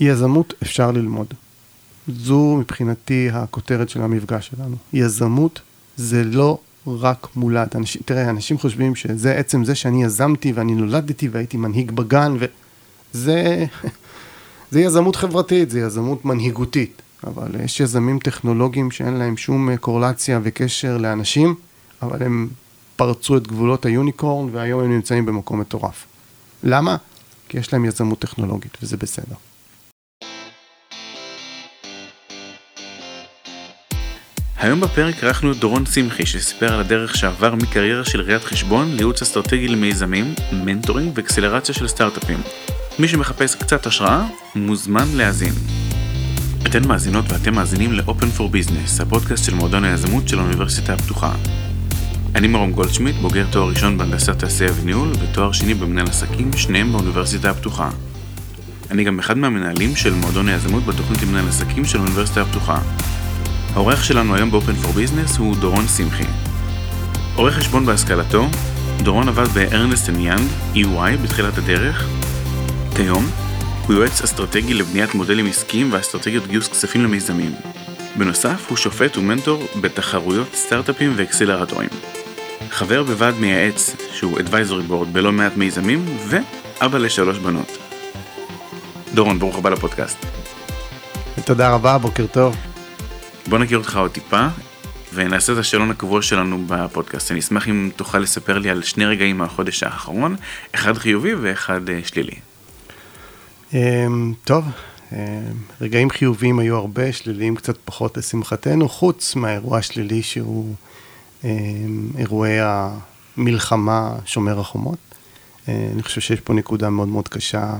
יזמות אפשר ללמוד. זו מבחינתי הכותרת של המפגש שלנו. יזמות זה לא רק מולד. אנשים, תראה, אנשים חושבים שזה עצם זה שאני יזמתי ואני נולדתי והייתי מנהיג בגן, וזה זה יזמות חברתית, זה יזמות מנהיגותית. אבל יש יזמים טכנולוגיים שאין להם שום קורלציה וקשר לאנשים, אבל הם פרצו את גבולות היוניקורן והיום הם נמצאים במקום מטורף. למה? כי יש להם יזמות טכנולוגית וזה בסדר. היום בפרק אירחנו את דורון שמחי שסיפר על הדרך שעבר מקריירה של ראיית חשבון לייעוץ אסטרטגי למיזמים, mentoring ואקסלרציה של סטארט-אפים. מי שמחפש קצת השראה, מוזמן להאזין. אתן מאזינות ואתם מאזינים ל-Open for Business, הפודקאסט של מועדון היזמות של האוניברסיטה הפתוחה. אני מרום גולדשמיט, בוגר תואר ראשון בהנדסת תעשייה וניהול ותואר שני במנהל עסקים, שניהם באוניברסיטה הפתוחה. אני גם אחד מהמנהלים של מועדון היזמות בתוכנית למנהל עסקים של האוניברסיטה הפתוחה. האורח שלנו היום ב Open for Business הוא דורון שמחי. רואה חשבון בהשכלתו, דורון עבד בארנסט יאנג, EY, בתחילת הדרך. כיום, הוא יועץ אסטרטגי לבניית מודלים עסקיים ואסטרטגיות גיוס כספים למיזמים. בנוסף, הוא שופט ומנטור בתחרויות סטארט-אפים ואקסלרטורים. חבר בוועד מייעץ, שהוא advisory board בלא מעט מיזמים, ואבא לשלוש בנות. דורון, ברוך הבא לפודקאסט. תודה רבה, בוקר טוב. בוא נכיר אותך עוד טיפה, ונעשה את השאלון הקבוע שלנו בפודקאסט. אני אשמח אם תוכל לספר לי על שני רגעים מהחודש האחרון, אחד חיובי ואחד אה, שלילי. אמ, טוב, אמ, רגעים חיוביים היו הרבה, שליליים קצת פחות לשמחתנו, חוץ מהאירוע השלילי שהוא אמ, אירועי המלחמה שומר החומות. אני חושב שיש פה נקודה מאוד מאוד קשה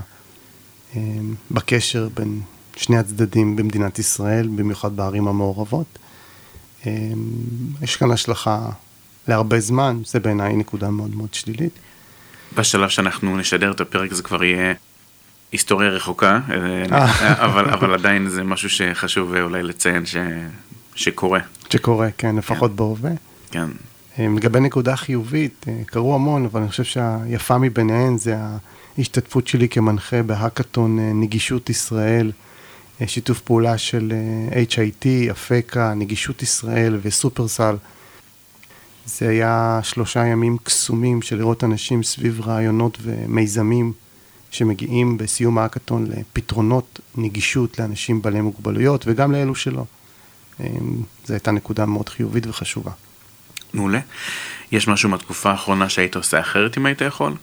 בקשר בין שני הצדדים במדינת ישראל, במיוחד בערים המעורבות. יש כאן השלכה להרבה זמן, זה בעיניי נקודה מאוד מאוד שלילית. בשלב שאנחנו נשדר את הפרק זה כבר יהיה היסטוריה רחוקה, אה. אבל, אבל עדיין זה משהו שחשוב אולי לציין ש, שקורה. שקורה, כן, לפחות כן. בהווה. כן. אה, לגבי נקודה חיובית, אה, קרו המון, אבל אני חושב שהיפה מביניהן זה ההשתתפות שלי כמנחה בהאקתון נגישות ישראל, שיתוף פעולה של HIT, אפקה, נגישות ישראל וסופרסל. זה היה שלושה ימים קסומים של לראות אנשים סביב רעיונות ומיזמים שמגיעים בסיום האקתון לפתרונות נגישות לאנשים בעלי מוגבלויות וגם לאלו שלא. אמ, זו הייתה נקודה מאוד חיובית וחשובה. מעולה. יש משהו מהתקופה האחרונה שהיית עושה אחרת אם היית יכול?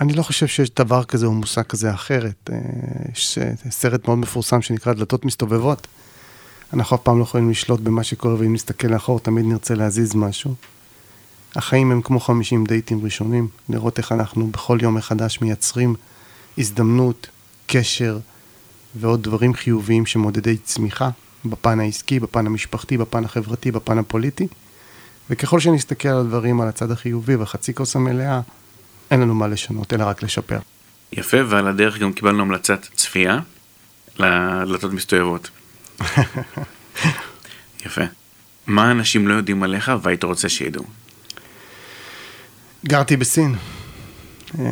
אני לא חושב שיש דבר כזה או מושג כזה אחרת. אה, יש סרט מאוד מפורסם שנקרא דלתות מסתובבות. אנחנו אף פעם לא יכולים לשלוט במה שקורה, ואם נסתכל לאחור תמיד נרצה להזיז משהו. החיים הם כמו 50 דייטים ראשונים, לראות איך אנחנו בכל יום מחדש מייצרים הזדמנות, קשר ועוד דברים חיוביים שמודדי צמיחה בפן העסקי, בפן המשפחתי, בפן החברתי, בפן הפוליטי. וככל שנסתכל על הדברים על הצד החיובי והחצי כוס המלאה, אין לנו מה לשנות, אלא רק לשפר. יפה, ועל הדרך גם קיבלנו המלצת צפייה לדלתות מסתובבות. יפה. מה אנשים לא יודעים עליך והיית רוצה שידעו? גרתי בסין. אה,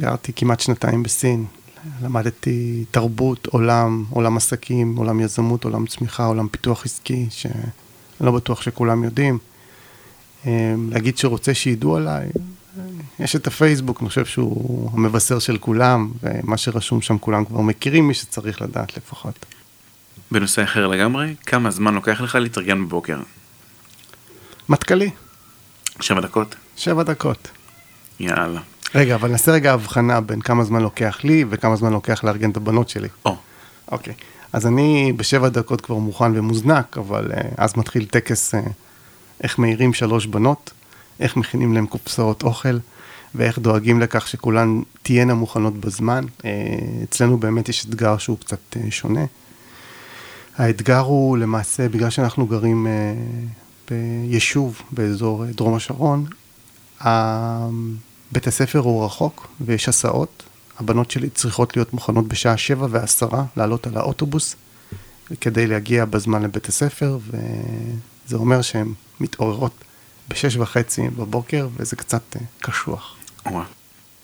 גרתי כמעט שנתיים בסין. למדתי תרבות, עולם, עולם עסקים, עולם יזמות, עולם צמיחה, עולם פיתוח עסקי, שאני לא בטוח שכולם יודעים. אה, להגיד שרוצה שידעו עליי, יש את הפייסבוק, אני חושב שהוא המבשר של כולם, ומה שרשום שם כולם כבר מכירים, מי שצריך לדעת לפחות. בנושא אחר לגמרי, כמה זמן לוקח לך להתארגן בבוקר? מטכ"לי. שבע דקות? שבע דקות. יאללה. רגע, אבל נעשה רגע הבחנה בין כמה זמן לוקח לי וכמה זמן לוקח לארגן את הבנות שלי. או. אוקיי. אז אני בשבע דקות כבר מוכן ומוזנק, אבל uh, אז מתחיל טקס uh, איך מאירים שלוש בנות, איך מכינים להם קופסאות אוכל, ואיך דואגים לכך שכולן תהיינה מוכנות בזמן. Uh, אצלנו באמת יש אתגר שהוא קצת uh, שונה. האתגר הוא למעשה, בגלל שאנחנו גרים uh, ביישוב באזור דרום השרון, בית הספר הוא רחוק ויש הסעות. הבנות שלי צריכות להיות מוכנות בשעה שבע ועשרה לעלות על האוטובוס כדי להגיע בזמן לבית הספר, וזה אומר שהן מתעוררות בשש וחצי בבוקר, וזה קצת אה, קשוח.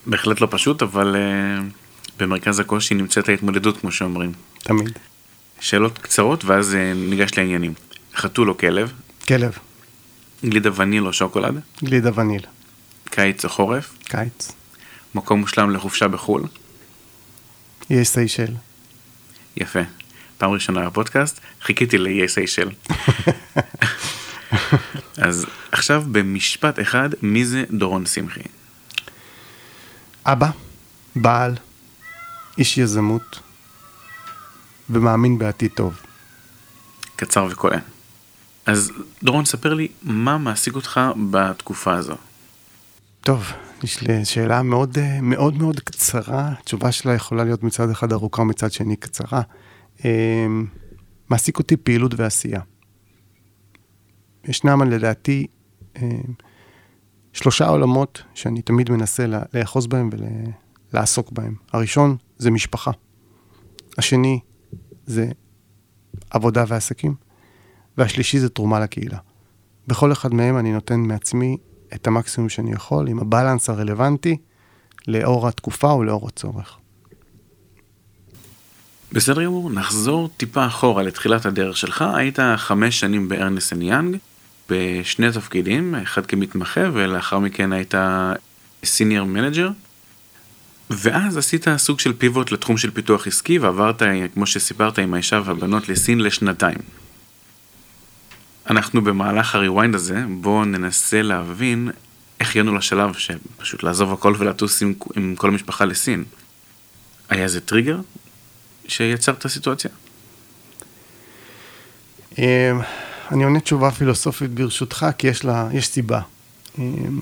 בהחלט לא פשוט, אבל uh, במרכז הקושי נמצאת ההתמודדות, כמו שאומרים. תמיד. שאלות קצרות, ואז uh, ניגש לעניינים. חתול או כלב? כלב, גלידה וניל או שוקולד? גלידה וניל, קיץ או חורף? קיץ, מקום מושלם לחופשה בחו"ל? איי סיישל. יפה. פעם ראשונה בפודקאסט, חיכיתי לאיי סיישל. אז עכשיו במשפט אחד, מי זה דורון שמחי? אבא, בעל, איש יזמות, ומאמין בעתיד טוב. קצר וקולע. אז דורון, ספר לי, מה מעסיק אותך בתקופה הזו? טוב, יש לי שאלה מאוד אה, מאוד מאוד קצרה, התשובה שלה יכולה להיות מצד אחד ארוכה ומצד שני קצרה. אה, מעסיק אותי פעילות ועשייה. ישנם לדעתי אה, שלושה עולמות שאני תמיד מנסה לאחוז בהם ולעסוק בהם. הראשון זה משפחה. השני זה עבודה ועסקים. והשלישי זה תרומה לקהילה. בכל אחד מהם אני נותן מעצמי את המקסימום שאני יכול, עם ה balance הרלוונטי לאור התקופה או לאור הצורך. בסדר גמור, נחזור טיפה אחורה לתחילת הדרך שלך, היית חמש שנים בארנסט יאנג, בשני תפקידים, אחד כמתמחה ולאחר מכן היית senior manager, ואז עשית סוג של pivot לתחום של פיתוח עסקי ועברת, כמו שסיפרת, עם האישה והבנות לסין לשנתיים. אנחנו במהלך ה rewind הזה, בואו ננסה להבין איך הגענו לשלב שפשוט לעזוב הכל ולטוס עם, עם כל המשפחה לסין. היה איזה טריגר שיצר את הסיטואציה? אני עונה תשובה פילוסופית ברשותך, כי יש לה, יש סיבה. אמ,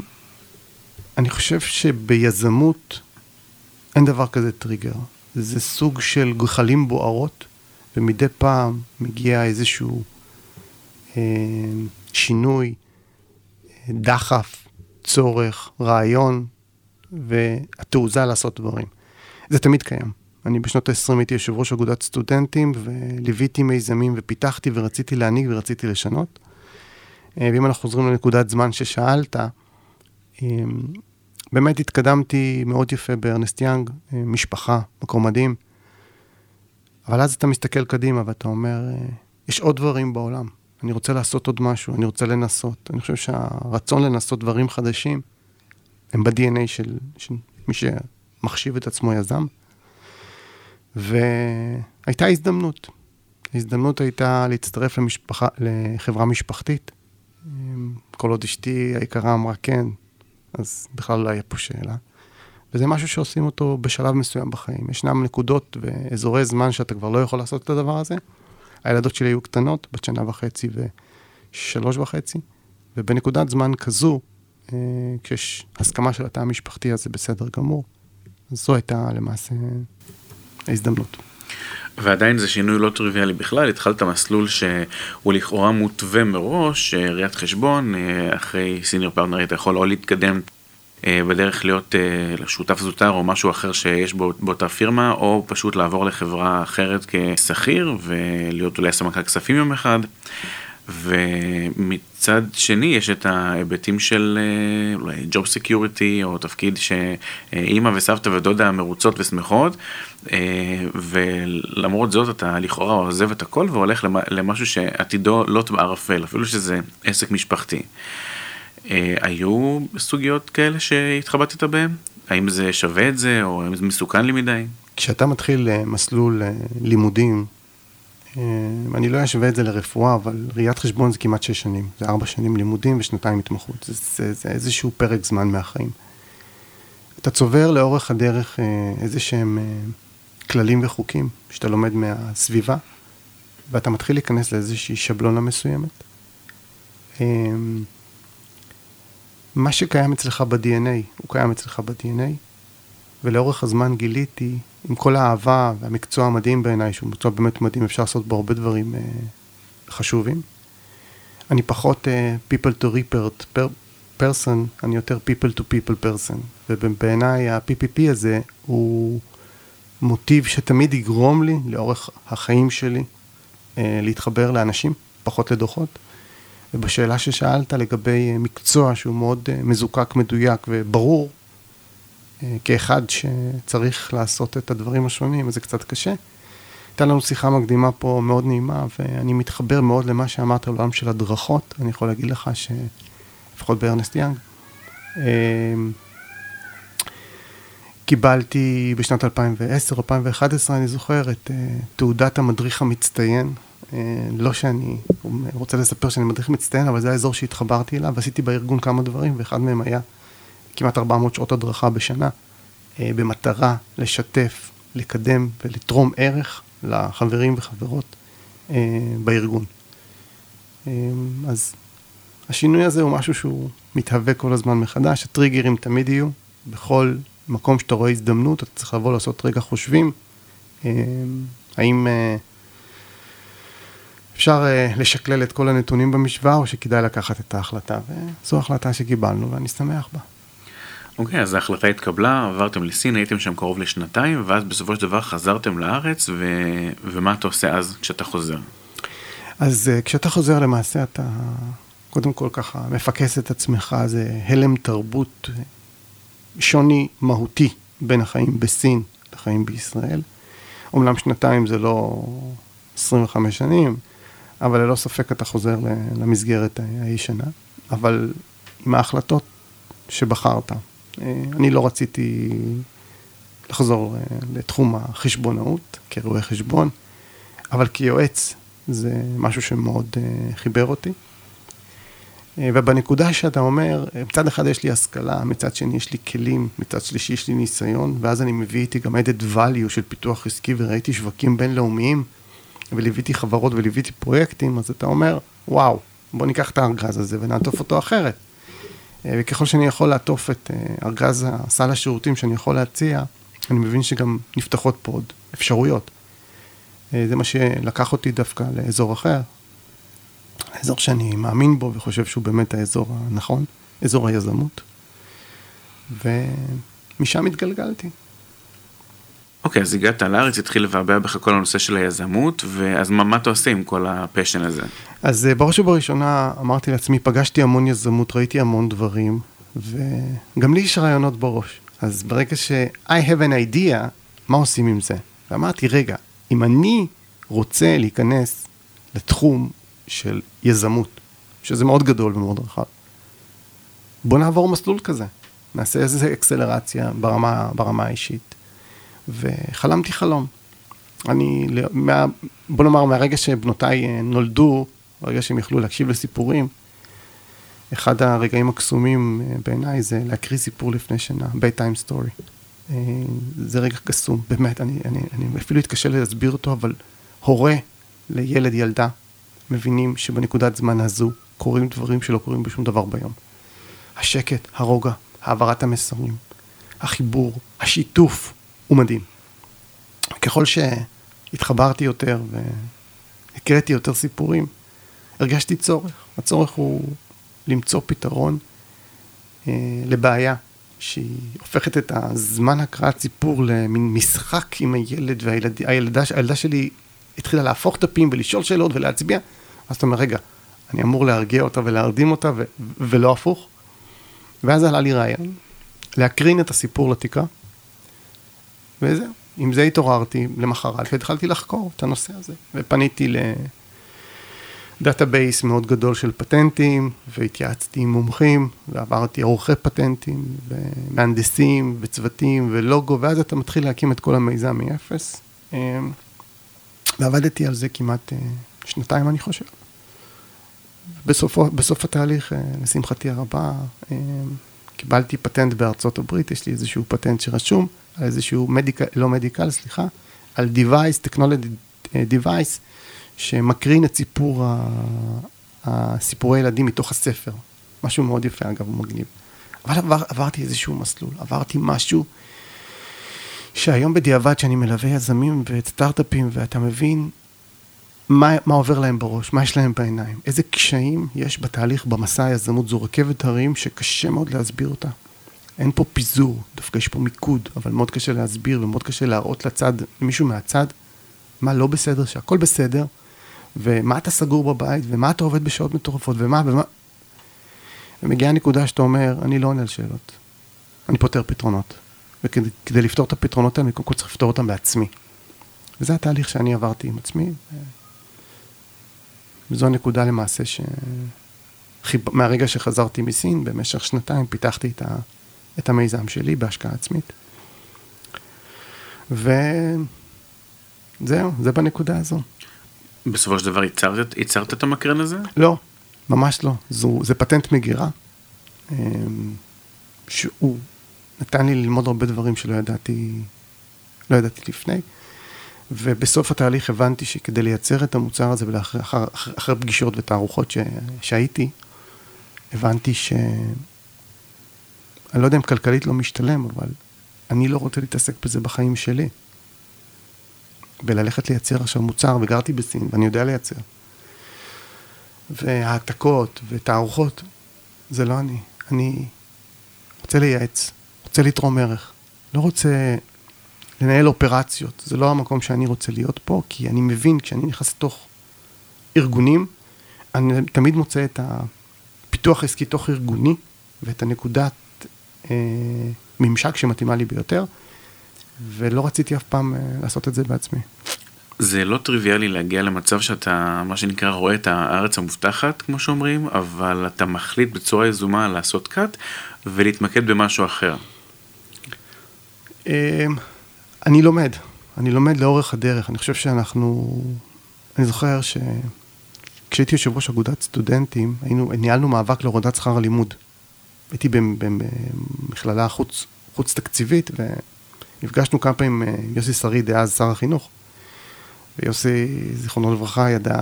אני חושב שביזמות אין דבר כזה טריגר. זה סוג של גחלים בוערות, ומדי פעם מגיע איזשהו אמ, שינוי, דחף, צורך, רעיון, והתעוזה לעשות דברים. זה תמיד קיים. אני בשנות ה-20 הייתי יושב ראש אגודת סטודנטים, וליוויתי מיזמים ופיתחתי ורציתי להנהיג ורציתי לשנות. אה, ואם אנחנו חוזרים לנקודת זמן ששאלת, אמ, באמת התקדמתי מאוד יפה בארנסט יאנג, אה, משפחה, מקום מדהים. אבל אז אתה מסתכל קדימה ואתה אומר, אה, יש עוד דברים בעולם. אני רוצה לעשות עוד משהו, אני רוצה לנסות. אני חושב שהרצון לנסות דברים חדשים הם ב-DNA של, של מי שמחשיב את עצמו יזם. והייתה הזדמנות. ההזדמנות הייתה להצטרף למשפחה, לחברה משפחתית. כל עוד אשתי היקרה אמרה כן, אז בכלל לא היה פה שאלה. וזה משהו שעושים אותו בשלב מסוים בחיים. ישנם נקודות ואזורי זמן שאתה כבר לא יכול לעשות את הדבר הזה. הילדות שלי היו קטנות, בת שנה וחצי ושלוש וחצי, ובנקודת זמן כזו, אה, כשיש הסכמה של התא המשפחתי, אז זה בסדר גמור. אז זו הייתה למעשה ההזדמנות. ועדיין זה שינוי לא טריוויאלי בכלל, התחלת מסלול שהוא לכאורה מותווה מראש, אה, ראיית חשבון, אה, אחרי סיניור פרטנר אתה יכול או להתקדם אה, בדרך להיות שותף זוטר או משהו אחר שיש באותה פירמה, או פשוט לעבור לחברה אחרת כשכיר ולהיות אולי סמנכ"ל כספים יום אחד. ומצד שני יש את ההיבטים של אולי job security או תפקיד שאימא וסבתא ודודה מרוצות ושמחות ולמרות זאת אתה לכאורה עוזב את הכל והולך למשהו שעתידו לוט בערפל אפילו שזה עסק משפחתי. היו סוגיות כאלה שהתחבטת בהן? האם זה שווה את זה או האם זה מסוכן לי מדי? כשאתה מתחיל מסלול לימודים אני לא אשווה את זה לרפואה, אבל ראיית חשבון זה כמעט שש שנים. זה ארבע שנים לימודים ושנתיים התמחות. זה, זה, זה איזשהו פרק זמן מהחיים. אתה צובר לאורך הדרך איזה שהם כללים וחוקים שאתה לומד מהסביבה, ואתה מתחיל להיכנס לאיזושהי שבלונה מסוימת. מה שקיים אצלך ב-DNA, הוא קיים אצלך ב-DNA, ולאורך הזמן גיליתי, עם כל האהבה והמקצוע המדהים בעיניי, שהוא מקצוע באמת מדהים, אפשר לעשות בו הרבה דברים uh, חשובים. אני פחות uh, people to report person, אני יותר people to people person. ובעיניי ה-PPP הזה הוא מוטיב שתמיד יגרום לי, לאורך החיים שלי, uh, להתחבר לאנשים, פחות לדוחות. ובשאלה ששאלת לגבי מקצוע שהוא מאוד מזוקק, מדויק וברור, אה, כאחד שצריך לעשות את הדברים השונים, זה קצת קשה. הייתה לנו שיחה מקדימה פה מאוד נעימה, ואני מתחבר מאוד למה שאמרת על עולם של הדרכות. אני יכול להגיד לך שלפחות בארנסט יאנג, אה, קיבלתי בשנת 2010-2011, אני זוכר, את תעודת המדריך המצטיין אה, לא שאני רוצה לספר שאני מדריך מצטיין, אבל זה האזור שהתחברתי אליו, ועשיתי בארגון כמה דברים, ואחד מהם היה כמעט 400 שעות הדרכה בשנה, אה, במטרה לשתף, לקדם ולתרום ערך לחברים וחברות אה, בארגון. אז השינוי הזה הוא משהו שהוא מתהווה כל הזמן מחדש, הטריגרים תמיד יהיו, בכל מקום שאתה רואה הזדמנות, אתה צריך לבוא לעשות רגע חושבים, האם... אפשר uh, לשקלל את כל הנתונים במשוואה, או שכדאי לקחת את ההחלטה, וזו החלטה שקיבלנו, ואני שמח בה. אוקיי, okay, אז ההחלטה התקבלה, עברתם לסין, הייתם שם קרוב לשנתיים, ואז בסופו של דבר חזרתם לארץ, ו... ומה אתה עושה אז כשאתה חוזר? אז uh, כשאתה חוזר למעשה אתה קודם כל ככה מפקס את עצמך, זה הלם תרבות, שוני מהותי בין החיים בסין לחיים בישראל. אומנם שנתיים זה לא 25 שנים, אבל ללא ספק אתה חוזר למסגרת הישנה, אבל עם ההחלטות שבחרת. אה, אני לא רציתי לחזור אה, לתחום החשבונאות כרואה חשבון, אבל כיועץ זה משהו שמאוד אה, חיבר אותי. ובנקודה שאתה אומר, מצד אחד יש לי השכלה, מצד שני יש לי כלים, מצד שלישי יש לי ניסיון, ואז אני מביא איתי גם added value של פיתוח עסקי וראיתי שווקים בינלאומיים וליוויתי חברות וליוויתי פרויקטים, אז אתה אומר, וואו, בוא ניקח את הארגז הזה ונעטוף אותו אחרת. אה, וככל שאני יכול לעטוף את אה, ארגז סל השירותים שאני יכול להציע, אני מבין שגם נפתחות פה עוד אפשרויות. אה, זה מה שלקח אותי דווקא לאזור אחר, האזור שאני מאמין בו וחושב שהוא באמת האזור הנכון, אזור היזמות. ומשם התגלגלתי. אוקיי, אז הגעת לארץ, התחיל לבעבע בך כל הנושא של היזמות, ואז מה, מה אתה עושה עם כל הפשן הזה? אז אה, בראש ובראשונה אמרתי לעצמי, פגשתי המון יזמות, ראיתי המון דברים, וגם לי יש רעיונות בראש. אז ברגע ש- I have an idea, מה עושים עם זה? ואמרתי, רגע, אם אני רוצה להיכנס לתחום של יזמות, שזה מאוד גדול ומאוד רחב, בוא נעבור מסלול כזה. נעשה איזה אקסלרציה ברמה, ברמה האישית. וחלמתי חלום. אני, מה, בוא נאמר, מהרגע שבנותיי אה, נולדו, ברגע שהם יכלו להקשיב לסיפורים, אחד הרגעים הקסומים אה, בעיניי זה להקריא סיפור לפני שינה, bedtime story. אה, זה רגע קסום, באמת, אני, אני, אני אפילו אתקשה להסביר אותו, אבל הורה לילד, ילדה, מבינים שבנקודת זמן הזו קורים דברים שלא קורים בשום דבר ביום. השקט, הרוגע, העברת המסרים, החיבור, השיתוף, הוא מדהים. ככל שהתחברתי יותר והקראתי יותר סיפורים, הרגשתי צורך. הצורך הוא למצוא פתרון אה, לבעיה שהיא הופכת את הזמן הקראת סיפור למין משחק עם הילד, והילדה שלי התחילה להפוך דפים ולשאול שאלות ולהצביע. אז אתה אומר, רגע, אני אמור להרגיע אותה ולהרדים אותה ו- ולא הפוך. ואז עלה לי רעיון להקרין את הסיפור לתקרה. וזהו. עם זה התעוררתי למחרת והתחלתי לחקור את הנושא הזה. ופניתי ל database מאוד גדול של פטנטים, והתייעצתי עם מומחים, ועברתי עורכי פטנטים, ומהנדסים, וצוותים, ולוגו, ואז אתה מתחיל להקים את כל המיזם מאפס. אמ, ועבדתי על זה כמעט אה, שנתיים, אני חושב. בסופו, בסוף התהליך, אה, לשמחתי הרבה, אמ, קיבלתי פטנט בארצות הברית, יש לי איזשהו פטנט שרשום, איזשהו מדיקל, לא מדיקל, סליחה, על device, technology אה, device, שמקרין את סיפור, הסיפורי ילדים מתוך הספר. משהו מאוד יפה, אגב, הוא מגניב. אבל עבר, עברתי איזשהו מסלול, עברתי משהו שהיום בדיעבד, שאני מלווה יזמים וסטארט-אפים, ואתה מבין מה, מה עובר להם בראש, מה יש להם בעיניים, איזה קשיים יש בתהליך, במסע היזמות, זו רכבת הרים שקשה מאוד להסביר אותה. אין פה פיזור, דווקא יש פה מיקוד, אבל מאוד קשה להסביר ומאוד קשה להראות לצד, למישהו מהצד, מה לא בסדר, שהכל בסדר, ומה אתה סגור בבית, ומה אתה עובד בשעות מטורפות, ומה, ומה... ומגיעה נקודה שאתה אומר, אני לא עונה על שאלות, אני פותר פתרונות. וכדי לפתור את הפתרונות האלה, אני קודם כל צריך לפתור אותם בעצמי. וזה התהליך שאני עברתי עם עצמי. וזו הנקודה למעשה ש... מהרגע שחזרתי מסין, במשך שנתיים פיתחתי את, ה... את המיזם שלי בהשקעה עצמית. וזהו, זה בנקודה הזו. בסופו של דבר ייצרת, ייצרת את המקרן הזה? לא, ממש לא. זו, זה פטנט מגירה, אמ, שהוא נתן לי ללמוד הרבה דברים שלא ידעתי, לא ידעתי לפני. ובסוף התהליך הבנתי שכדי לייצר את המוצר הזה, ואחרי אחר, אחר, אחרי פגישות ותערוכות ש, שהייתי, הבנתי ש... אני לא יודע אם כלכלית לא משתלם, אבל אני לא רוצה להתעסק בזה בחיים שלי. וללכת לייצר עכשיו מוצר, וגרתי בסין, ואני יודע לייצר. והעתקות ותערוכות, זה לא אני. אני רוצה לייעץ, רוצה לתרום ערך. לא רוצה לנהל אופרציות. זה לא המקום שאני רוצה להיות פה, כי אני מבין, כשאני נכנס לתוך ארגונים, אני תמיד מוצא את הפיתוח העסקי תוך ארגוני, ואת הנקודת ממשק שמתאימה לי ביותר, ולא רציתי אף פעם אה, לעשות את זה בעצמי. זה לא טריוויאלי להגיע למצב שאתה, מה שנקרא, רואה את הארץ המובטחת, כמו שאומרים, אבל אתה מחליט בצורה יזומה לעשות cut ולהתמקד במשהו אחר. אה, אני לומד, אני לומד לאורך הדרך. אני חושב שאנחנו, אני זוכר שכשהייתי יושב ראש אגודת סטודנטים, היינו, ניהלנו מאבק להורדת שכר הלימוד. הייתי במכללה חוץ, חוץ תקציבית, ונפגשנו כמה פעמים עם יוסי שריד, דאז שר החינוך. ויוסי, זיכרונו לברכה, ידע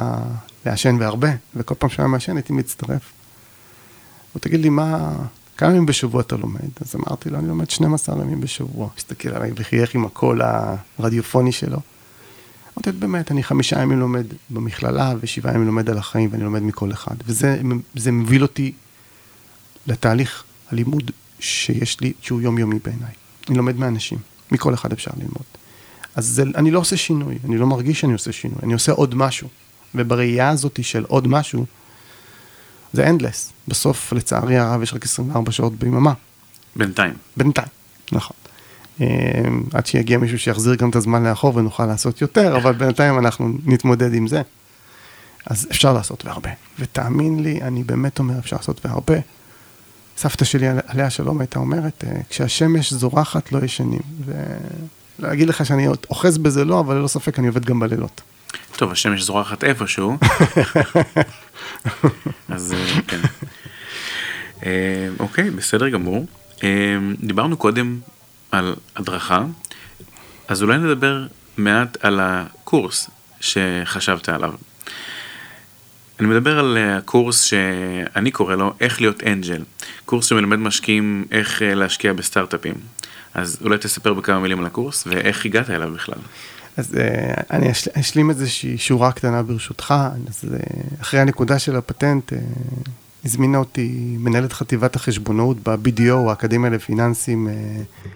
לעשן בהרבה, וכל פעם שהיה מעשן הייתי מצטרף. הוא תגיד לי, מה, כמה ימים בשבוע אתה לומד? אז אמרתי לו, אני לומד 12 ימים בשבוע. הסתכל עליי וחייך עם הקול הרדיופוני שלו. אמרתי, באמת, אני חמישה ימים לומד במכללה, ושבעה ימים לומד על החיים, ואני לומד מכל אחד. וזה מוביל אותי לתהליך הלימוד שיש לי, שהוא יומיומי בעיניי. אני לומד מאנשים, מכל אחד אפשר ללמוד. אז זה, אני לא עושה שינוי, אני לא מרגיש שאני עושה שינוי, אני עושה עוד משהו. ובראייה הזאת של עוד משהו, זה אנדלס. בסוף, לצערי הרב, יש רק 24 שעות ביממה. בינתיים. בינתיים, נכון. אמ, עד שיגיע מישהו שיחזיר גם את הזמן לאחור ונוכל לעשות יותר, אבל בינתיים אנחנו נתמודד עם זה. אז אפשר לעשות והרבה. ותאמין לי, אני באמת אומר, אפשר לעשות והרבה. סבתא שלי, עליה שלום, הייתה אומרת, אה, כשהשמש זורחת לא ישנים. ולהגיד לך שאני אוחז בזה לא, אבל ללא ספק אני עובד גם בלילות. טוב, השמש זורחת איפשהו. אז אה, כן. אה, אוקיי, בסדר גמור. דיברנו קודם על הדרכה, אז אולי נדבר מעט על הקורס שחשבת עליו. אני מדבר על הקורס שאני קורא לו איך להיות אנג'ל, קורס שמלמד משקיעים איך אה, להשקיע בסטארט-אפים. אז אולי תספר בכמה מילים על הקורס ואיך הגעת אליו בכלל. אז uh, אני אשלים איזושהי שורה קטנה ברשותך, אז uh, אחרי הנקודה של הפטנט, uh, הזמינה אותי מנהלת חטיבת החשבונאות ב-BDO, האקדמיה לפיננסים, uh,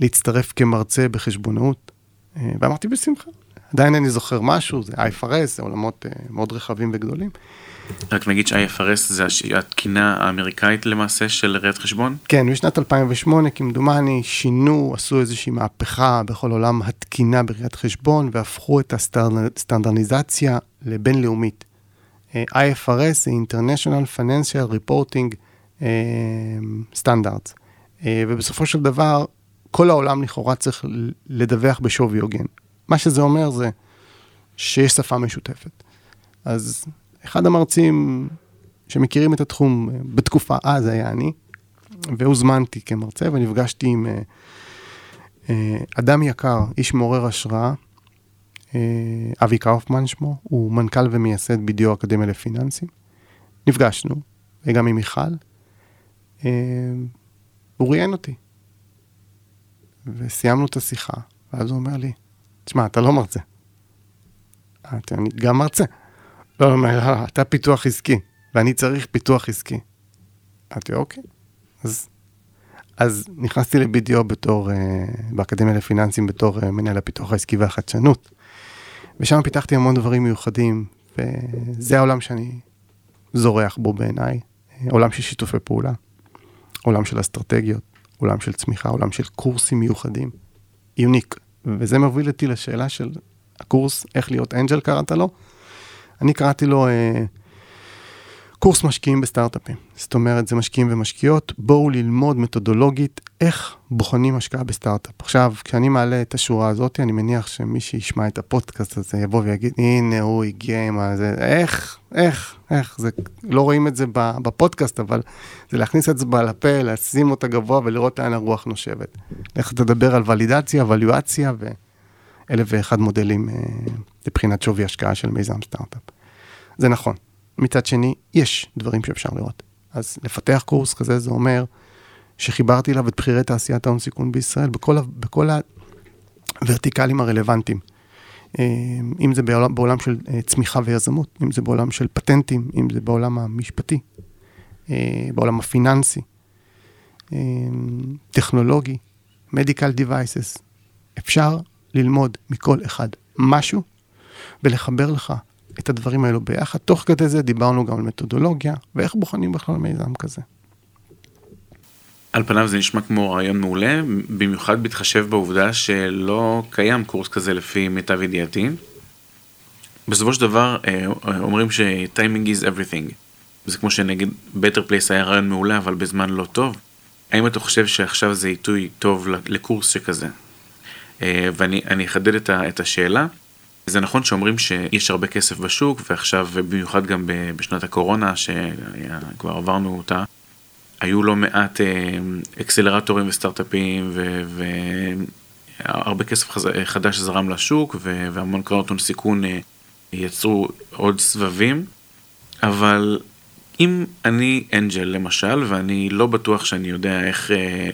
להצטרף כמרצה בחשבונאות, uh, ואמרתי בשמחה. עדיין אני זוכר משהו, זה IFRS, זה עולמות uh, מאוד רחבים וגדולים. רק נגיד ש-IFRS זה התקינה האמריקאית למעשה של ראיית חשבון? כן, משנת 2008 כמדומני שינו, עשו איזושהי מהפכה בכל עולם התקינה בראיית חשבון והפכו את הסטנדרניזציה לבינלאומית. אה, IFRS זה International Financial Reporting uh, Standards, ובסופו של דבר כל העולם לכאורה צריך לדווח בשווי הוגן. מה שזה אומר זה שיש שפה משותפת. אז אחד המרצים שמכירים את התחום בתקופה, אז אה, היה אני, והוזמנתי כמרצה ונפגשתי עם אה, אה, אדם יקר, איש מעורר השראה, אבי קאופמן שמו, הוא מנכ"ל ומייסד בדיו אקדמיה לפיננסים. נפגשנו, וגם עם מיכל. הוא ראיין אותי. וסיימנו את השיחה, ואז הוא אומר לי, תשמע, אתה לא מרצה. אני גם מרצה. לא, לא, אתה פיתוח עסקי, ואני צריך פיתוח עסקי. אמרתי, אוקיי. אז, אז נכנסתי ל-BDO בתור, uh, באקדמיה לפיננסים בתור uh, מנהל הפיתוח העסקי והחדשנות. ושם פיתחתי המון דברים מיוחדים, וזה העולם שאני זורח בו בעיניי, עולם של שיתופי פעולה, עולם של אסטרטגיות, עולם של צמיחה, עולם של קורסים מיוחדים, יוניק. וזה מוביל אותי לשאלה של הקורס, איך להיות אנג'ל קראת לו. אני קראתי לו אה, קורס משקיעים בסטארט-אפים. זאת אומרת, זה משקיעים ומשקיעות, בואו ללמוד מתודולוגית איך בוחנים השקעה בסטארט-אפ. עכשיו, כשאני מעלה את השורה הזאת, אני מניח שמי שישמע את הפודקאסט הזה יבוא ויגיד, הנה הוא הגיע עם הזה, איך, איך, איך, זה, לא רואים את זה בפודקאסט, אבל זה להכניס אצבע לפה, לשים אותה גבוה ולראות לאן הרוח נושבת. איך תדבר על ולידציה, ווליואציה ואלף ואחד מודלים אה, לבחינת שווי השקעה של מיזם סטארט-אפ. זה נכון. מצד שני, יש דברים שאפשר לראות. אז לפתח קורס כזה, זה אומר שחיברתי אליו את בכירי תעשיית ההון סיכון בישראל, בכל, בכל הוורטיקלים הרלוונטיים. אה, אם זה בעולם, בעולם של אה, צמיחה ויזמות, אם זה בעולם של פטנטים, אם זה בעולם המשפטי, אה, בעולם הפיננסי, טכנולוגי, medical devices. אפשר ללמוד מכל אחד משהו ולחבר לך את הדברים האלו ביחד. תוך כדי זה דיברנו גם על מתודולוגיה, ואיך בוחנים בכלל מיזם כזה. על פניו זה נשמע כמו רעיון מעולה, במיוחד בהתחשב בעובדה שלא קיים קורס כזה לפי מיטב ידיעתי. בסופו של דבר אה, אומרים ש-timing is everything. זה כמו שנגיד better place היה רעיון מעולה אבל בזמן לא טוב. האם אתה חושב שעכשיו זה עיתוי טוב לקורס שכזה? אה, ואני אחדד את השאלה. זה נכון שאומרים שיש הרבה כסף בשוק, ועכשיו, במיוחד גם בשנת הקורונה, שכבר עברנו אותה, היו לא מעט אה, אקסלרטורים וסטארט-אפים, והרבה כסף חדש זרם לשוק, והמון קרנות הון סיכון אה, יצרו עוד סבבים, אבל אם אני אנג'ל למשל, ואני לא בטוח שאני יודע איך אה,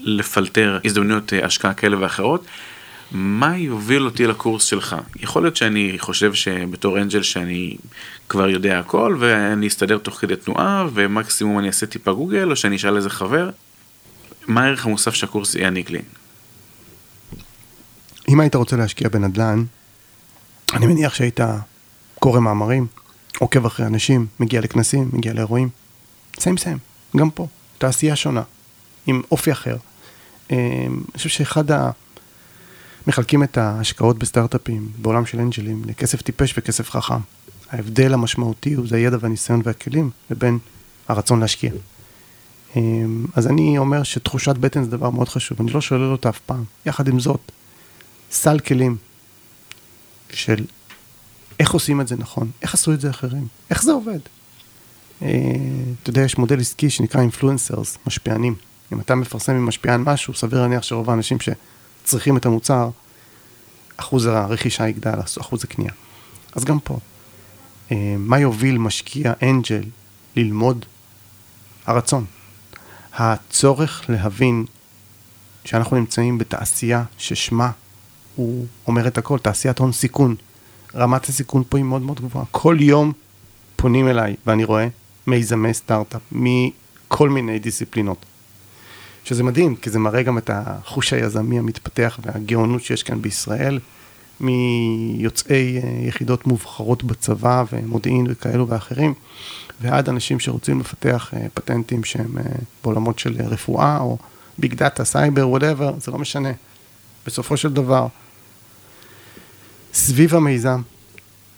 לפלטר הזדמנויות השקעה כאלה ואחרות, מה יוביל אותי לקורס שלך? יכול להיות שאני חושב שבתור אנג'ל שאני כבר יודע הכל ואני אסתדר תוך כדי תנועה ומקסימום אני אעשה טיפה גוגל או שאני אשאל איזה חבר. מה הערך המוסף שהקורס יעניק לי? אם היית רוצה להשקיע בנדל"ן, אני מניח שהיית קורא מאמרים, עוקב אחרי אנשים, מגיע לכנסים, מגיע לאירועים. סיים סיים, גם פה, תעשייה שונה, עם אופי אחר. אה, אני חושב שאחד ה... מחלקים את ההשקעות בסטארט-אפים בעולם של אנג'לים לכסף טיפש וכסף חכם. ההבדל המשמעותי הוא זה הידע והניסיון והכלים לבין הרצון להשקיע. אמ, אז אני אומר שתחושת בטן זה דבר מאוד חשוב, אני לא שולל אותה אף פעם. יחד עם זאת, סל כלים של איך עושים את זה נכון, איך עשו את זה אחרים, איך זה עובד. אה, אתה יודע, יש מודל עסקי שנקרא אינפלואנסרס, משפיענים. אם אתה מפרסם עם משפיען משהו, סביר להניח שרוב האנשים ש... צריכים את המוצר, אחוז הרכישה יגדל, אחוז הקנייה. אז גם פה, אה, מה יוביל משקיע אנג'ל ללמוד? הרצון. הצורך להבין שאנחנו נמצאים בתעשייה ששמה הוא אומר את הכל, תעשיית הון סיכון. רמת הסיכון פה היא מאוד מאוד גבוהה. כל יום פונים אליי ואני רואה מיזמי סטארט-אפ מכל מיני דיסציפלינות. שזה מדהים, כי זה מראה גם את החוש היזמי המתפתח והגאונות שיש כאן בישראל, מיוצאי אה, יחידות מובחרות בצבא ומודיעין וכאלו ואחרים, ועד אנשים שרוצים לפתח אה, פטנטים שהם אה, בעולמות של רפואה או big data, סייבר, whatever, זה לא משנה. בסופו של דבר, סביב המיזם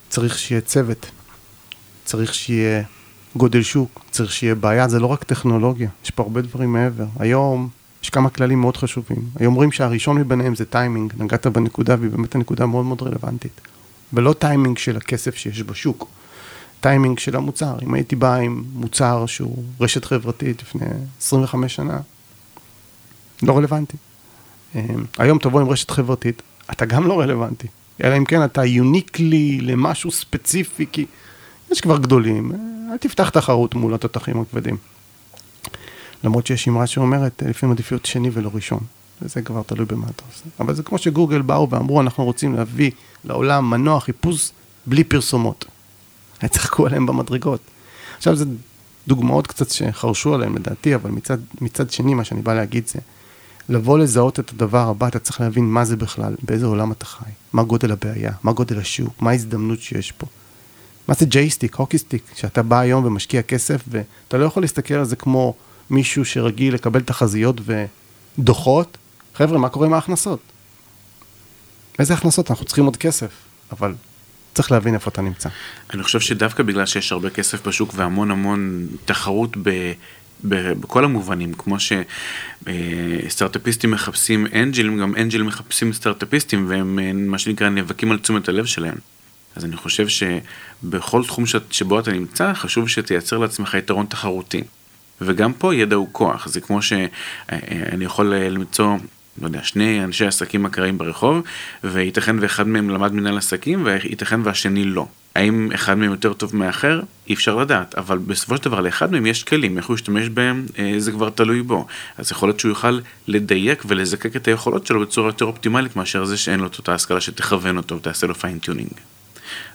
צריך שיהיה צוות, צריך שיהיה גודל שוק, צריך שיהיה בעיה, זה לא רק טכנולוגיה, יש פה הרבה דברים מעבר. היום יש כמה כללים מאוד חשובים. היום אומרים שהראשון מביניהם זה טיימינג, נגעת בנקודה והיא באמת הנקודה מאוד מאוד רלוונטית. ולא טיימינג של הכסף שיש בשוק, טיימינג של המוצר. אם הייתי בא עם מוצר שהוא רשת חברתית לפני 25 שנה, לא רלוונטי. אמ, היום תבוא עם רשת חברתית, אתה גם לא רלוונטי. אלא אם כן אתה uniquely למשהו ספציפי, כי יש כבר גדולים, אל תפתח תחרות מול התותחים הכבדים. למרות שיש אמרה שאומרת, לפעמים עדיף להיות שני ולא ראשון. וזה כבר תלוי במה אתה עושה. אבל זה כמו שגוגל באו ואמרו, אנחנו רוצים להביא לעולם מנוע חיפוש בלי פרסומות. צחקו עליהם במדרגות. עכשיו זה דוגמאות קצת שחרשו עליהם לדעתי, אבל מצד, מצד שני, מה שאני בא להגיד זה, לבוא לזהות את הדבר הבא, אתה צריך להבין מה זה בכלל, באיזה עולם אתה חי, מה גודל הבעיה, מה גודל השוק, מה ההזדמנות שיש פה. מה זה ג'ייסטיק, הוקי סטיק, שאתה בא היום ומשקיע כסף ואתה לא יכול להסתכל על זה כמו מישהו שרגיל לקבל תחזיות ודוחות, חבר'ה, מה קורה עם ההכנסות? איזה הכנסות? אנחנו צריכים עוד כסף, אבל צריך להבין איפה אתה נמצא. אני חושב שדווקא בגלל שיש הרבה כסף בשוק והמון המון תחרות ב... בכל המובנים, כמו שסטארט-אפיסטים מחפשים אנג'לים, גם אנג'לים מחפשים סטארט-אפיסטים והם אה, מה שנקרא נאבקים על תשומת הלב שלהם. אז אני חושב שבכל תחום שבו אתה נמצא, חשוב שתייצר לעצמך יתרון תחרותי. וגם פה ידע הוא כוח, זה כמו שאני אה, אה, יכול למצוא לא יודע, שני אנשי עסקים אקראיים ברחוב, וייתכן ואחד מהם למד מנהל עסקים, וייתכן והשני לא. האם אחד מהם יותר טוב מאחר? אי אפשר לדעת, אבל בסופו של דבר לאחד מהם יש כלים, איך הוא ישתמש בהם, אה, זה כבר תלוי בו. אז יכול להיות שהוא יוכל לדייק ולזקק את היכולות שלו בצורה יותר אופטימלית מאשר זה שאין לו את אותה השכלה שתכוון אותו ותעשה לו fine tuning.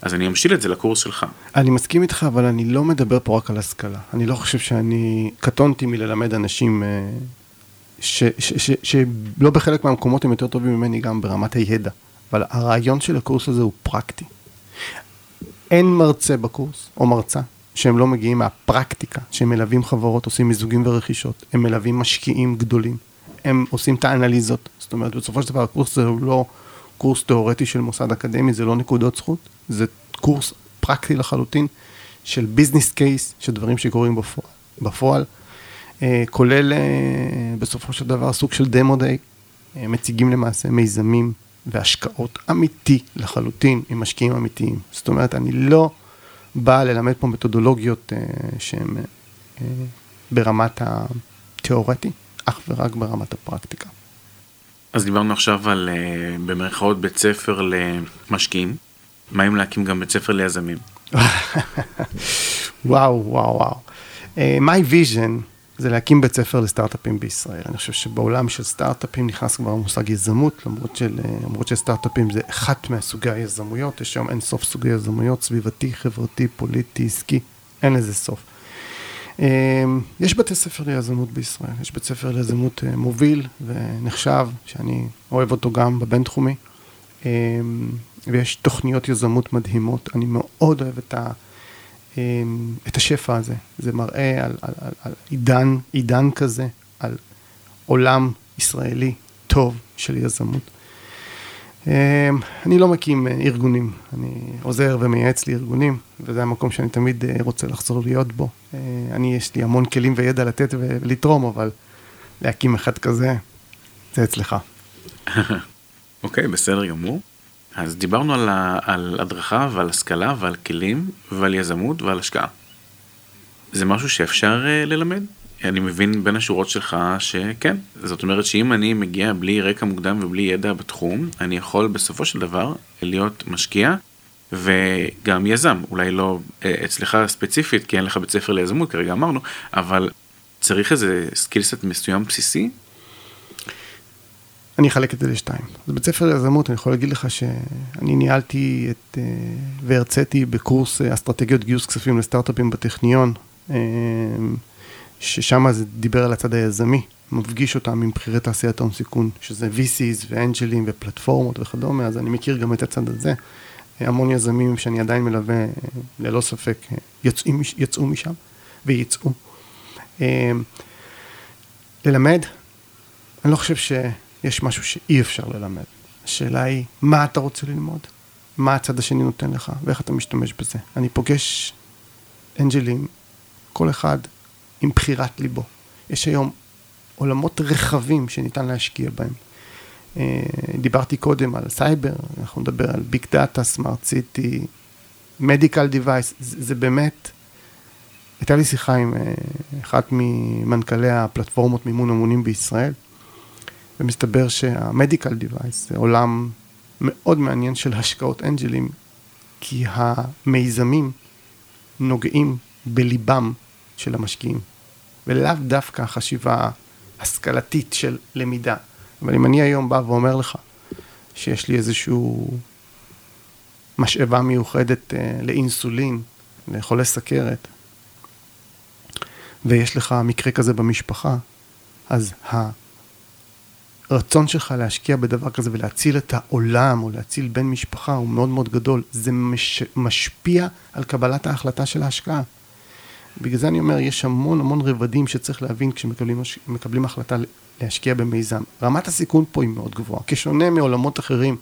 אז אני אמשיל את זה לקורס שלך. אני מסכים איתך, אבל אני לא מדבר פה רק על השכלה. אני לא חושב שאני קטונתי מללמד אנשים אה, שלא בחלק מהמקומות הם יותר טובים ממני גם ברמת הידע, אבל הרעיון של הקורס הזה הוא פרקטי. אין מרצה בקורס, או מרצה, שהם לא מגיעים מהפרקטיקה, שהם מלווים חברות, עושים מיזוגים ורכישות, הם מלווים משקיעים גדולים, הם עושים את האנליזות, זאת אומרת, בסופו של דבר הקורס הוא לא קורס תיאורטי של מוסד אקדמי, זה לא נקודות זכות, זה קורס פרקטי לחלוטין של ביזנס קייס, של דברים שקורים בפועל. בפועל אה, כולל אה, בסופו של דבר סוג של דמו דיי, אה, מציגים למעשה מיזמים והשקעות אמיתי לחלוטין עם משקיעים אמיתיים. זאת אומרת, אני לא בא ללמד פה מתודולוגיות שהן ברמת התיאורטי, אך ורק ברמת הפרקטיקה. אז דיברנו עכשיו על במרכאות בית ספר למשקיעים, מה אם להקים גם בית ספר ליזמים? וואו, וואו, וואו. Uh, my vision זה להקים בית ספר לסטארט-אפים בישראל. אני חושב שבעולם של סטארט-אפים נכנס כבר המושג יזמות, למרות, של, למרות שסטארט-אפים זה אחת מהסוגי היזמויות, יש היום אין סוף סוגי יזמויות, סביבתי, חברתי, פוליטי, עסקי, אין לזה סוף. אמ, יש בתי ספר ליזמות בישראל, יש בית ספר ליזמות אה, מוביל ונחשב, שאני אוהב אותו גם בבינתחומי, ויש תוכניות יזמות מדהימות, אני מאוד אוהב את ה... אמ, את השפע הזה. זה מראה על, על, על, על עידן, עידן כזה, על עולם ישראלי טוב של יזמות. אמ, אני לא מקים אה, ארגונים, אני עוזר ומייעץ לארגונים, וזה המקום שאני תמיד אה, רוצה לחזור להיות בו. אה, אני, יש לי המון כלים וידע לתת ולתרום, אבל להקים אחד כזה, זה אצלך. אוקיי, okay, בסדר גמור. אז דיברנו על, על הדרכה ועל השכלה ועל כלים ועל יזמות ועל השקעה. זה משהו שאפשר uh, ללמד? אני מבין בין השורות שלך שכן. זאת אומרת שאם אני מגיע בלי רקע מוקדם ובלי ידע בתחום, אני יכול בסופו של דבר להיות משקיע וגם יזם. אולי לא אה, אצלך ספציפית, כי אין לך בית ספר ליזמות, כרגע אמרנו, אבל צריך איזה skill set מסוים בסיסי אני אחלק את זה לשתיים. אז בית ספר ליזמות, אני יכול להגיד לך שאני ניהלתי את, אה, והרציתי בקורס אה, אסטרטגיות גיוס כספים לסטארט-אפים בטכניון, אה, ששם זה דיבר על הצד היזמי, מפגיש אותם עם בכירי תעשיית ההון סיכון, שזה VCs ואנג'לים ופלטפורמות וכדומה, אז אני מכיר גם את הצד הזה. המון יזמים שאני עדיין מלווה, ללא ספק, יצאו, יצאו משם ויצאו. ללמד, אני לא חושב ש... יש משהו שאי אפשר ללמד. השאלה היא, מה אתה רוצה ללמוד? מה הצד השני נותן לך, ואיך אתה משתמש בזה. אני פוגש אנג'לים, כל אחד עם בחירת ליבו. יש היום עולמות רחבים שניתן להשקיע בהם. אה, דיברתי קודם על סייבר, אנחנו נדבר על big data, smart city, medical device, זה באמת, הייתה לי שיחה עם אה, אחת ממנכ"לי הפלטפורמות מימון המונים בישראל, ומסתבר שה medical device זה עולם מאוד מעניין של השקעות אנג'לים, כי המיזמים נוגעים בליבם של המשקיעים, ולאו דווקא חשיבה השכלתית של למידה. אבל אם אני היום בא ואומר לך שיש לי איזשהו משאבה מיוחדת אה, לאינסולין, לחולי סכרת, ויש לך מקרה כזה במשפחה, אז הרצון שלך להשקיע בדבר כזה ולהציל את העולם או להציל בן משפחה הוא מאוד מאוד גדול. זה מש, משפיע על קבלת ההחלטה של ההשקעה. בגלל זה אני אומר, יש המון המון רבדים שצריך להבין כשמקבלים החלטה להשקיע במיזם. רמת הסיכון פה היא מאוד גבוהה, כשונה מעולמות אחרים,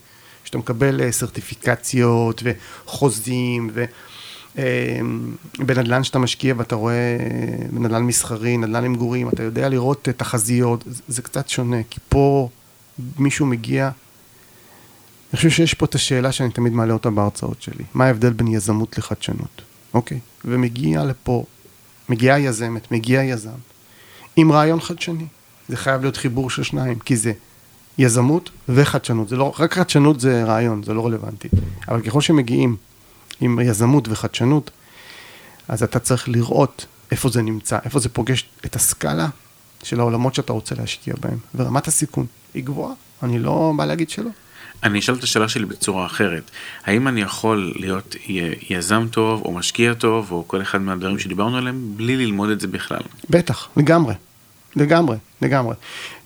שאתה מקבל אה, סרטיפיקציות וחוזים ו... אה, בנדל"ן שאתה משקיע ואתה רואה אה, בנדל"ן מסחרי, נדל"ן למגורים, אתה יודע לראות תחזיות, זה קצת שונה, כי פה מישהו מגיע, אני חושב שיש פה את השאלה שאני תמיד מעלה אותה בהרצאות שלי, מה ההבדל בין יזמות לחדשנות, אוקיי? ומגיע לפה, מגיעה יזמת, מגיע יזם, עם רעיון חדשני, זה חייב להיות חיבור של שניים, כי זה יזמות וחדשנות, זה לא, רק חדשנות זה רעיון, זה לא רלוונטי, אבל ככל שמגיעים עם יזמות וחדשנות, אז אתה צריך לראות איפה זה נמצא, איפה זה פוגש את הסקאלה של העולמות שאתה רוצה להשקיע בהם, ורמת הסיכון היא גבוהה, אני לא בא להגיד שלא. אני אשאל את השאלה שלי בצורה אחרת, האם אני יכול להיות יזם טוב או משקיע טוב או כל אחד מהדברים שדיברנו עליהם בלי ללמוד את זה בכלל? בטח, לגמרי, לגמרי, לגמרי.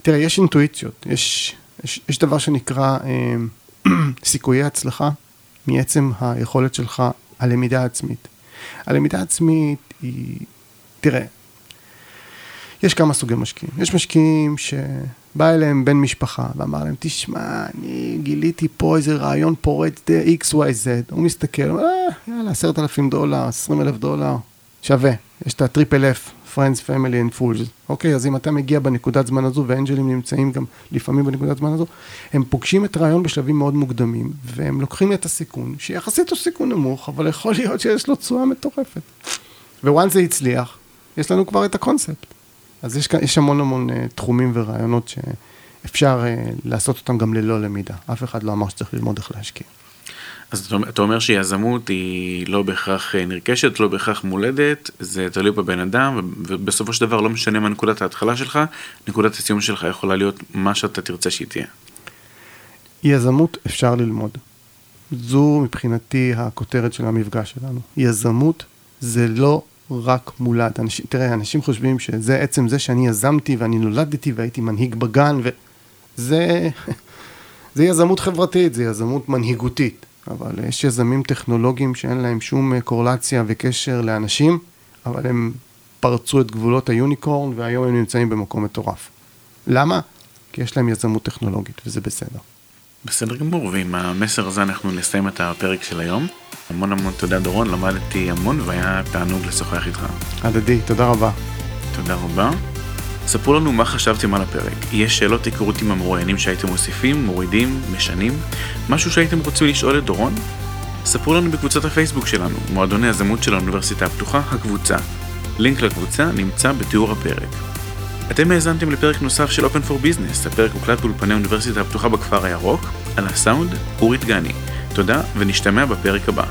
תראה, יש אינטואיציות, יש, יש, יש דבר שנקרא אה, סיכויי הצלחה מעצם היכולת שלך, הלמידה העצמית. הלמידה העצמית היא, תראה, יש כמה סוגי משקיעים. יש משקיעים שבא אליהם בן משפחה ואמר להם, תשמע, אני גיליתי פה איזה רעיון פורץ XYZ. הוא מסתכל, אה, יאללה, עשרת אלפים דולר, עשרים אלף דולר, שווה. יש את הטריפל F, Friends, Family and Fools. אוקיי, אז אם אתה מגיע בנקודת זמן הזו, ואנג'לים נמצאים גם לפעמים בנקודת זמן הזו, הם פוגשים את הרעיון בשלבים מאוד מוקדמים, והם לוקחים את הסיכון, שיחסית הוא סיכון נמוך, אבל יכול להיות שיש לו תשואה מטורפת. וואן זה הצליח, יש לנו כבר את הקונספט. אז יש, יש המון המון uh, תחומים ורעיונות שאפשר uh, לעשות אותם גם ללא למידה. אף אחד לא אמר שצריך ללמוד איך להשקיע. אז אתה אומר שיזמות היא לא בהכרח אה, נרכשת, לא בהכרח מולדת, זה תלוי בבן אדם, ובסופו של דבר לא משנה מה נקודת ההתחלה שלך, נקודת הסיום שלך יכולה להיות מה שאתה תרצה שהיא תהיה. יזמות אפשר ללמוד. זו מבחינתי הכותרת של המפגש שלנו. יזמות זה לא רק מולד. אנשים, תראה, אנשים חושבים שזה עצם זה שאני יזמתי ואני נולדתי והייתי מנהיג בגן, וזה זה יזמות חברתית, זה יזמות מנהיגותית. אבל יש יזמים טכנולוגיים שאין להם שום קורלציה וקשר לאנשים, אבל הם פרצו את גבולות היוניקורן והיום הם נמצאים במקום מטורף. למה? כי יש להם יזמות טכנולוגית וזה בסדר. בסדר גמור, ועם המסר הזה אנחנו נסיים את הפרק של היום. המון המון תודה דורון, למדתי המון והיה תענוג לשוחח איתך. הדדי, תודה רבה. תודה רבה. ספרו לנו מה חשבתם על הפרק. יש שאלות היכרות עם המרואיינים שהייתם מוסיפים, מורידים, משנים? משהו שהייתם רוצים לשאול את דורון? ספרו לנו בקבוצת הפייסבוק שלנו, מועדוני הזמות של האוניברסיטה הפתוחה, הקבוצה. לינק לקבוצה נמצא בתיאור הפרק. אתם האזנתם לפרק נוסף של Open for Business, הפרק הוקלט באולפני האוניברסיטה הפתוחה בכפר הירוק, על הסאונד, אורית גני. תודה ונשתמע בפרק הבא.